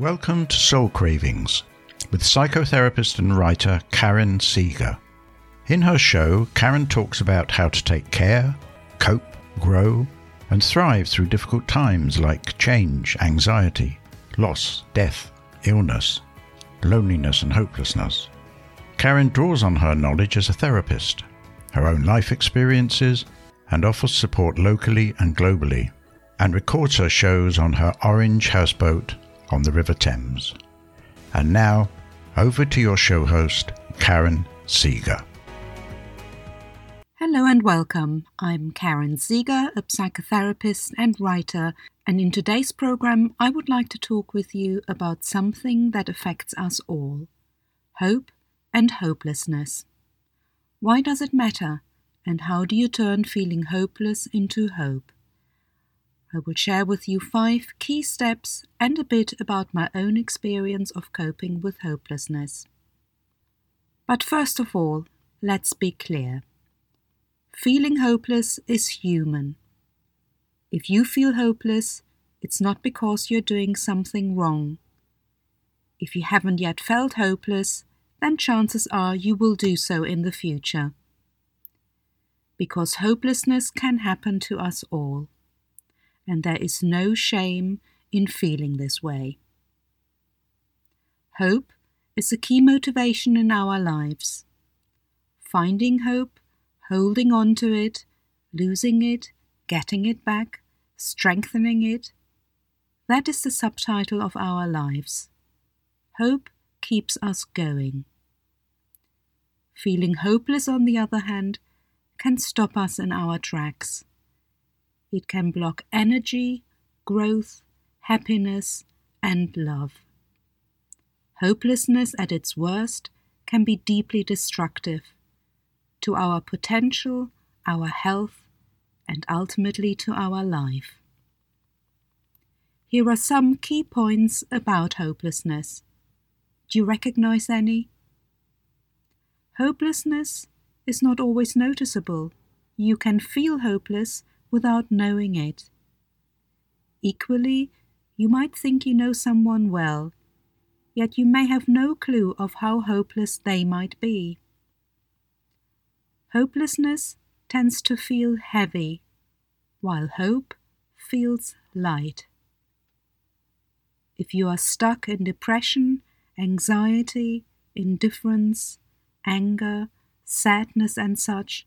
Welcome to Soul Cravings with psychotherapist and writer Karin Sieger. In her show, Karin talks about how to take care, cope, grow, and thrive through difficult times like change, anxiety, loss, death, illness, loneliness, and hopelessness. Karin draws on her knowledge as a therapist, her own life experiences, and offers support locally and globally, and records her shows on her orange houseboat on the River Thames. And now, over to your show host, Karin Sieger. Hello and welcome. I'm Karin Sieger, a psychotherapist and writer, and in today's program, I would like to talk with you about something that affects us all hope and hopelessness. Why does it matter, and how do you turn feeling hopeless into hope? I will share with you five key steps and a bit about my own experience of coping with hopelessness. But first of all, let's be clear. Feeling hopeless is human. If you feel hopeless, it's not because you're doing something wrong. If you haven't yet felt hopeless, then chances are you will do so in the future. Because hopelessness can happen to us all and there is no shame in feeling this way. Hope is a key motivation in our lives. Finding hope, holding on to it, losing it, getting it back, strengthening it, that is the subtitle of our lives. Hope keeps us going. Feeling hopeless, on the other hand, can stop us in our tracks. It can block energy, growth, happiness, and love. Hopelessness at its worst can be deeply destructive to our potential, our health, and ultimately to our life. Here are some key points about hopelessness. Do you recognize any? Hopelessness is not always noticeable. You can feel hopeless without knowing it. Equally, you might think you know someone well, yet you may have no clue of how hopeless they might be. Hopelessness tends to feel heavy, while hope feels light. If you are stuck in depression, anxiety, indifference, anger, sadness, and such,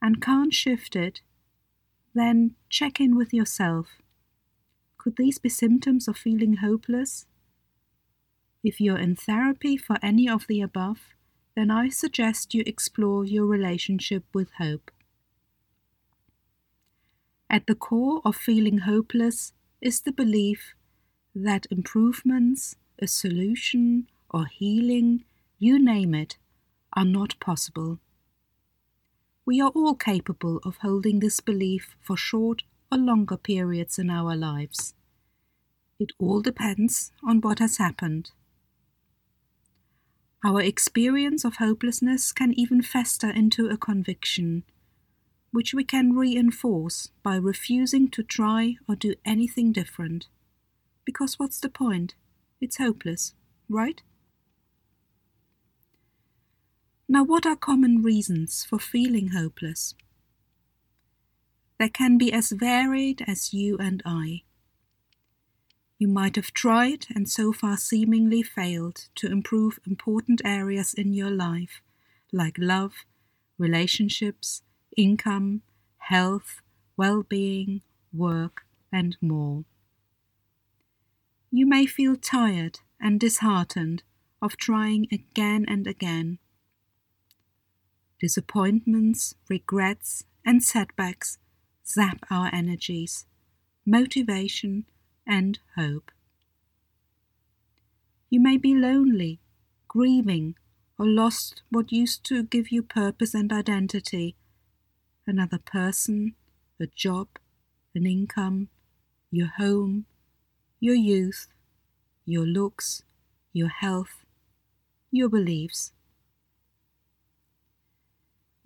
and can't shift it, then check in with yourself. Could these be symptoms of feeling hopeless? If you're in therapy for any of the above, then I suggest you explore your relationship with hope. At the core of feeling hopeless is the belief that improvements, a solution, or healing, you name it, are not possible. We are all capable of holding this belief for short or longer periods in our lives. It all depends on what has happened. Our experience of hopelessness can even fester into a conviction, which we can reinforce by refusing to try or do anything different. Because what's the point? It's hopeless, right? Now, what are common reasons for feeling hopeless? They can be as varied as you and I. You might have tried and so far seemingly failed to improve important areas in your life, like love, relationships, income, health, well being, work, and more. You may feel tired and disheartened of trying again and again disappointments, regrets, and setbacks zap our energies, motivation, and hope. You may be lonely, grieving, or lost what used to give you purpose and identity another person, a job, an income, your home, your youth, your looks, your health, your beliefs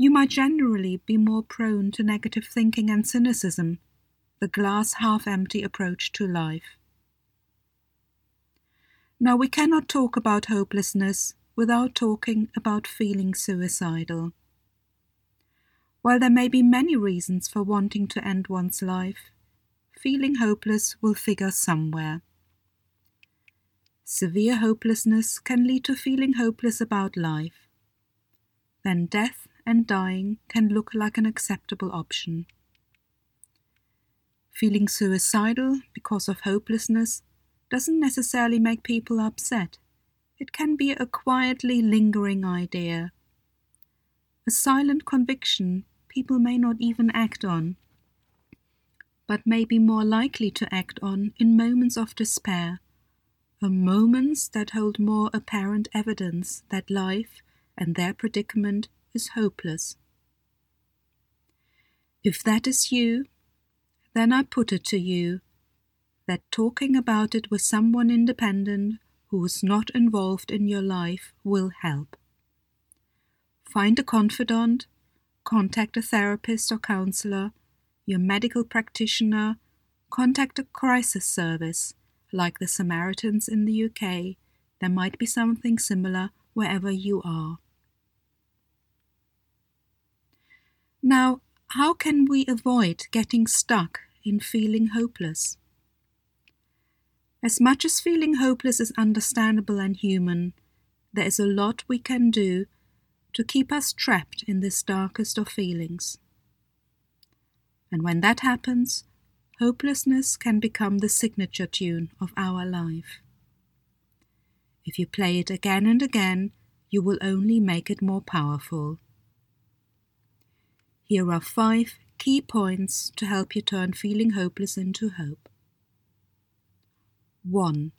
you might generally be more prone to negative thinking and cynicism, the glass half empty approach to life. Now, we cannot talk about hopelessness without talking about feeling suicidal. While there may be many reasons for wanting to end one's life, feeling hopeless will figure somewhere. Severe hopelessness can lead to feeling hopeless about life. Then death and dying can look like an acceptable option. Feeling suicidal because of hopelessness doesn't necessarily make people upset. It can be a quietly lingering idea. A silent conviction people may not even act on, but may be more likely to act on in moments of despair, or moments that hold more apparent evidence that life and their predicament is hopeless. If that is you, then I put it to you that talking about it with someone independent who is not involved in your life will help. Find a confidant, contact a therapist or counselor, your medical practitioner, contact a crisis service like the Samaritans in the UK. There might be something similar wherever you are. Now, how can we avoid getting stuck in feeling hopeless? As much as feeling hopeless is understandable and human, there is a lot we can do to keep us trapped in this darkest of feelings. And when that happens, hopelessness can become the signature tune of our life. If you play it again and again, you will only make it more powerful. Here are five key points to help you turn feeling hopeless into hope. 1.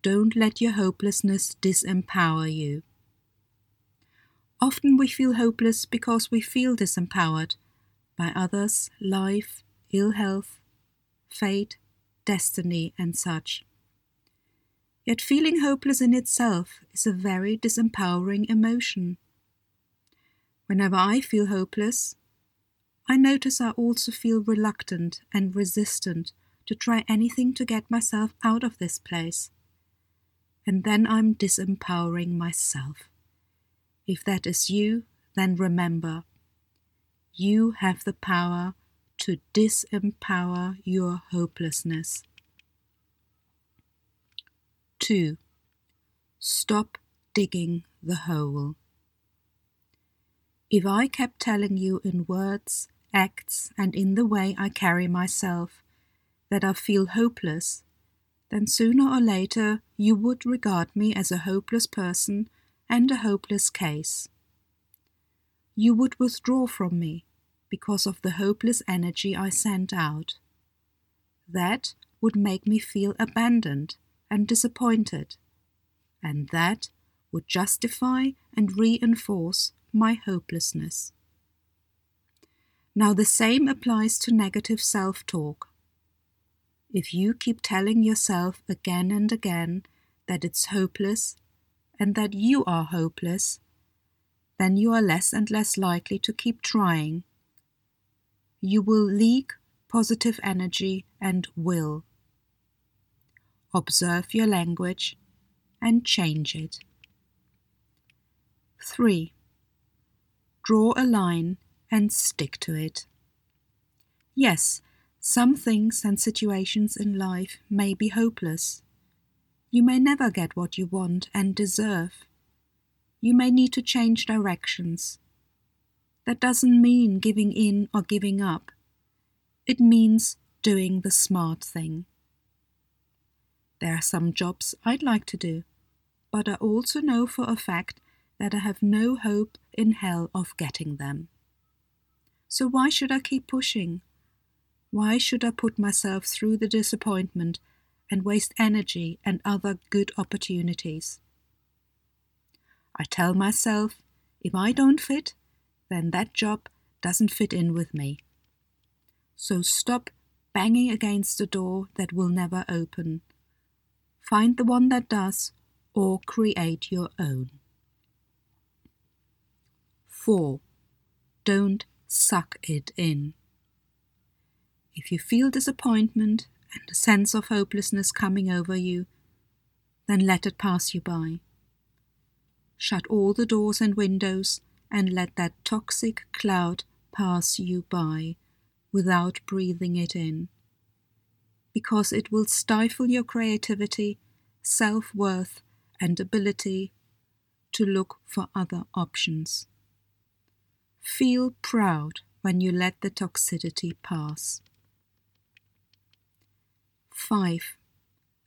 Don't let your hopelessness disempower you. Often we feel hopeless because we feel disempowered by others, life, ill health, fate, destiny, and such. Yet feeling hopeless in itself is a very disempowering emotion. Whenever I feel hopeless, I notice I also feel reluctant and resistant to try anything to get myself out of this place. And then I'm disempowering myself. If that is you, then remember, you have the power to disempower your hopelessness. 2. Stop digging the hole. If I kept telling you in words, acts, and in the way I carry myself that I feel hopeless, then sooner or later you would regard me as a hopeless person and a hopeless case. You would withdraw from me because of the hopeless energy I sent out. That would make me feel abandoned and disappointed, and that would justify and reinforce my hopelessness. Now, the same applies to negative self talk. If you keep telling yourself again and again that it's hopeless and that you are hopeless, then you are less and less likely to keep trying. You will leak positive energy and will. Observe your language and change it. 3 draw a line and stick to it. Yes, some things and situations in life may be hopeless. You may never get what you want and deserve. You may need to change directions. That doesn't mean giving in or giving up. It means doing the smart thing. There are some jobs I'd like to do, but I also know for a fact that I have no hope in hell of getting them. So why should I keep pushing? Why should I put myself through the disappointment and waste energy and other good opportunities? I tell myself, if I don't fit, then that job doesn't fit in with me. So stop banging against the door that will never open. Find the one that does, or create your own. 4. Don't suck it in. If you feel disappointment and a sense of hopelessness coming over you, then let it pass you by. Shut all the doors and windows and let that toxic cloud pass you by without breathing it in. Because it will stifle your creativity, self worth, and ability to look for other options. Feel proud when you let the toxicity pass. 5.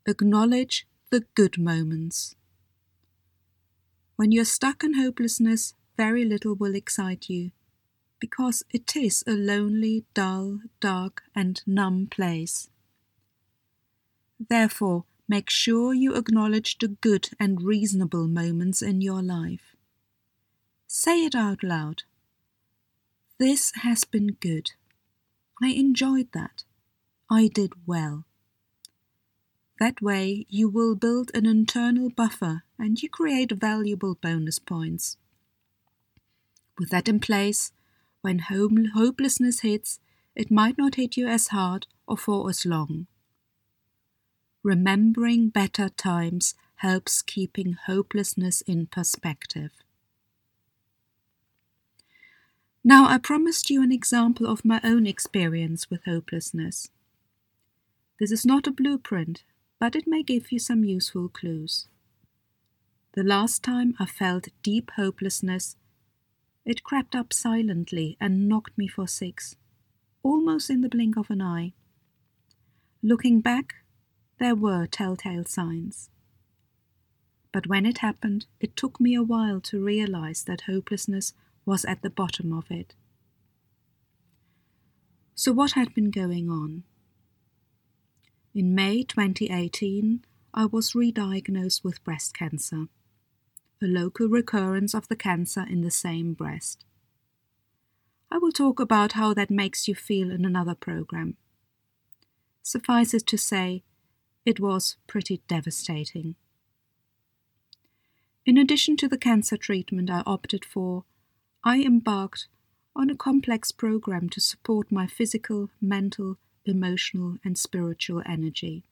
Acknowledge the good moments. When you're stuck in hopelessness, very little will excite you, because it is a lonely, dull, dark, and numb place. Therefore, make sure you acknowledge the good and reasonable moments in your life. Say it out loud. This has been good. I enjoyed that. I did well. That way, you will build an internal buffer and you create valuable bonus points. With that in place, when home- hopelessness hits, it might not hit you as hard or for as long. Remembering better times helps keeping hopelessness in perspective. Now, I promised you an example of my own experience with hopelessness. This is not a blueprint, but it may give you some useful clues. The last time I felt deep hopelessness, it crept up silently and knocked me for six, almost in the blink of an eye. Looking back, there were telltale signs. But when it happened, it took me a while to realize that hopelessness was at the bottom of it. So, what had been going on? In May 2018, I was re diagnosed with breast cancer, a local recurrence of the cancer in the same breast. I will talk about how that makes you feel in another program. Suffice it to say, it was pretty devastating. In addition to the cancer treatment I opted for, I embarked on a complex program to support my physical, mental, emotional, and spiritual energy.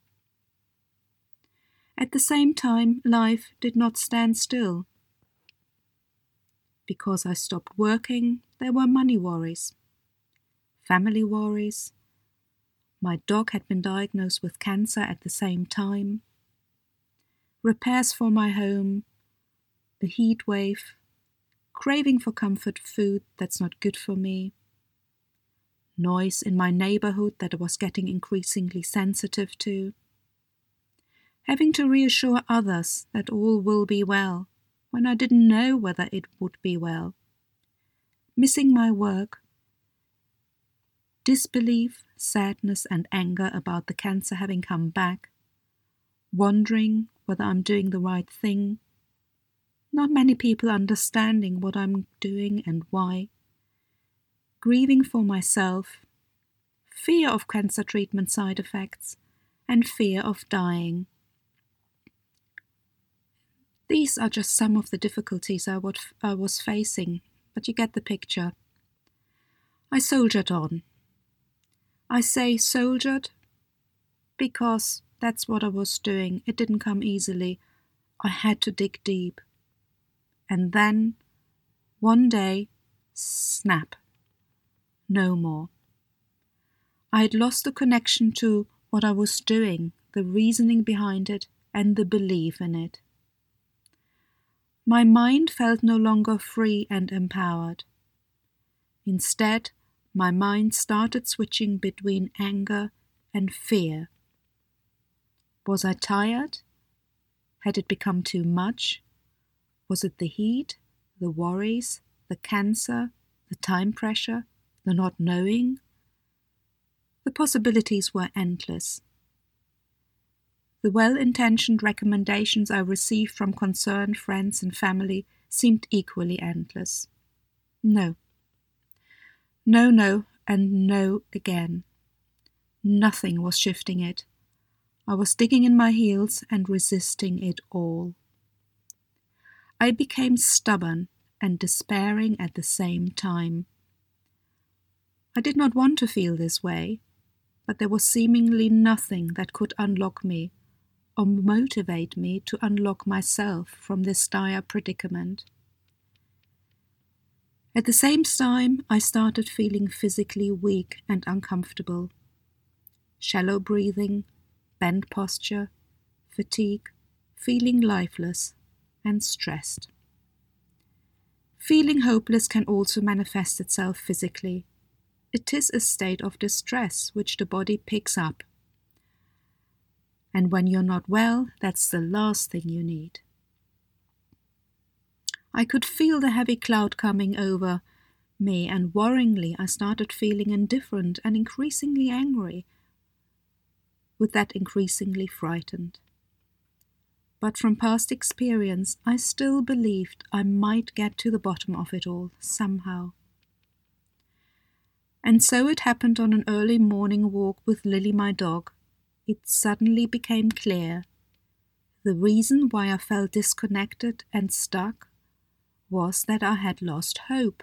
At the same time, life did not stand still. Because I stopped working, there were money worries, family worries. My dog had been diagnosed with cancer at the same time. Repairs for my home, a heat wave, craving for comfort food that's not good for me, noise in my neighborhood that I was getting increasingly sensitive to, having to reassure others that all will be well when I didn't know whether it would be well, missing my work, disbelief, sadness, and anger about the cancer having come back, wondering whether I'm doing the right thing, not many people understanding what I'm doing and why grieving for myself, fear of cancer treatment side effects, and fear of dying. These are just some of the difficulties I, was facing, but you get the picture. I soldiered on. I say soldiered because that's what I was doing. It didn't come easily. I had to dig deep. And then, one day, snap no more. I had lost the connection to what I was doing, the reasoning behind it, and the belief in it. My mind felt no longer free and empowered. Instead, my mind started switching between anger and fear. Was I tired? Had it become too much? Was it the heat, the worries, the cancer, the time pressure? the not knowing. The possibilities were endless. The well intentioned recommendations I received from concerned friends and family seemed equally endless. No. No, no, and no again. Nothing was shifting it. I was digging in my heels and resisting it all. I became stubborn and despairing at the same time. I did not want to feel this way, but there was seemingly nothing that could unlock me, or motivate me to unlock myself from this dire predicament. At the same time, I started feeling physically weak and uncomfortable. Shallow breathing, bent posture, fatigue, feeling lifeless, and stressed. Feeling hopeless can also manifest itself physically. It is a state of distress which the body picks up. And when you're not well, that's the last thing you need. I could feel the heavy cloud coming over me, and worryingly, I started feeling indifferent and increasingly angry, with that increasingly frightened. But from past experience, I still believed I might get to the bottom of it all somehow. And so it happened on an early morning walk with Lily, my dog. It suddenly became clear. The reason why I felt disconnected and stuck was that I had lost hope.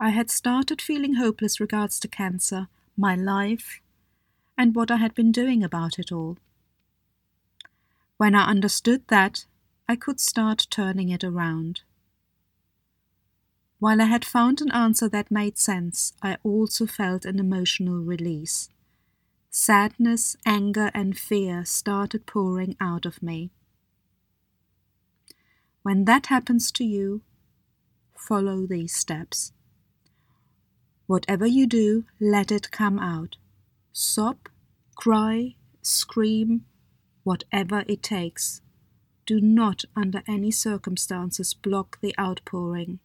I had started feeling hopeless regards to cancer, my life, and what I had been doing about it all. When I understood that, I could start turning it around. While I had found an answer that made sense, I also felt an emotional release. Sadness, anger, and fear started pouring out of me. When that happens to you, follow these steps. Whatever you do, let it come out. Sob, cry, scream, whatever it takes. Do not, under any circumstances, block the outpouring.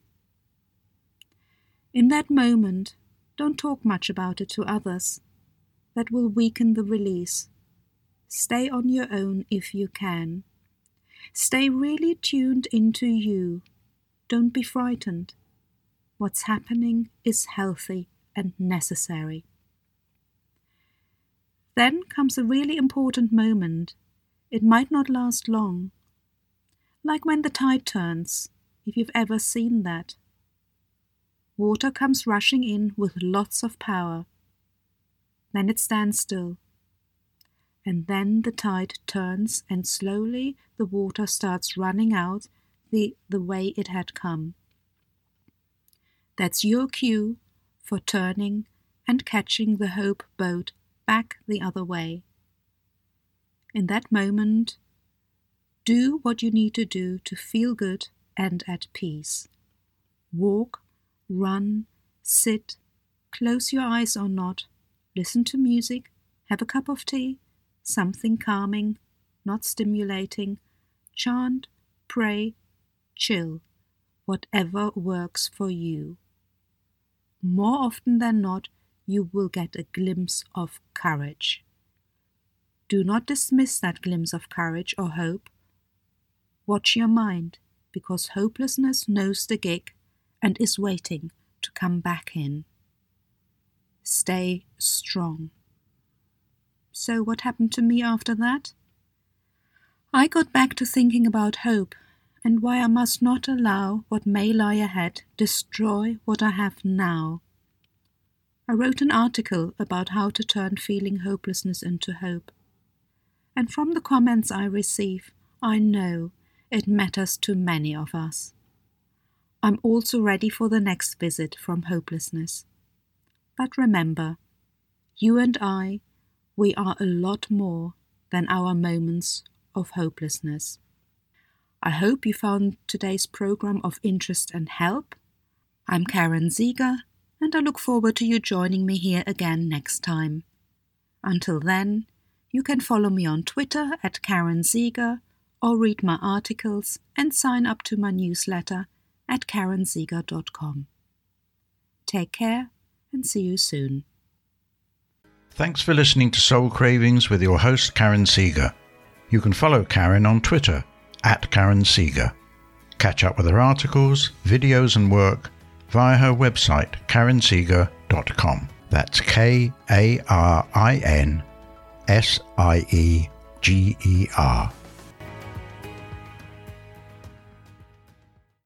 In that moment, don't talk much about it to others. That will weaken the release. Stay on your own if you can. Stay really tuned into you. Don't be frightened. What's happening is healthy and necessary. Then comes a really important moment it might not last long. Like when the tide turns, if you've ever seen that. Water comes rushing in with lots of power. Then it stands still. And then the tide turns and slowly the water starts running out the, the way it had come. That's your cue for turning and catching the hope boat back the other way in that moment, do what you need to do to feel good and at peace. Walk, run, sit, close your eyes or not, listen to music, have a cup of tea, something calming, not stimulating, chant, pray, chill, whatever works for you. More often than not, you will get a glimpse of courage. Do not dismiss that glimpse of courage or hope. Watch your mind, because hopelessness knows the gig and is waiting to come back in. Stay strong. So, what happened to me after that? I got back to thinking about hope and why I must not allow what may lie ahead destroy what I have now. I wrote an article about how to turn feeling hopelessness into hope and from the comments I receive, I know it matters to many of us. I'm also ready for the next visit from hopelessness. But remember, you and I, we are a lot more than our moments of hopelessness. I hope you found today's program of interest and help. I'm Karin Sieger, and I look forward to you joining me here again next time. Until then, you can follow me on Twitter at Karin Sieger or read my articles and sign up to my newsletter at karinsieger.com. Take care and see you soon. Thanks for listening to Soul Cravings with your host Karin Sieger. You can follow Karin on Twitter at Karin Sieger. Catch up with her articles, videos, and work via her website karinsieger.com. That's K A R I N S I E G E R.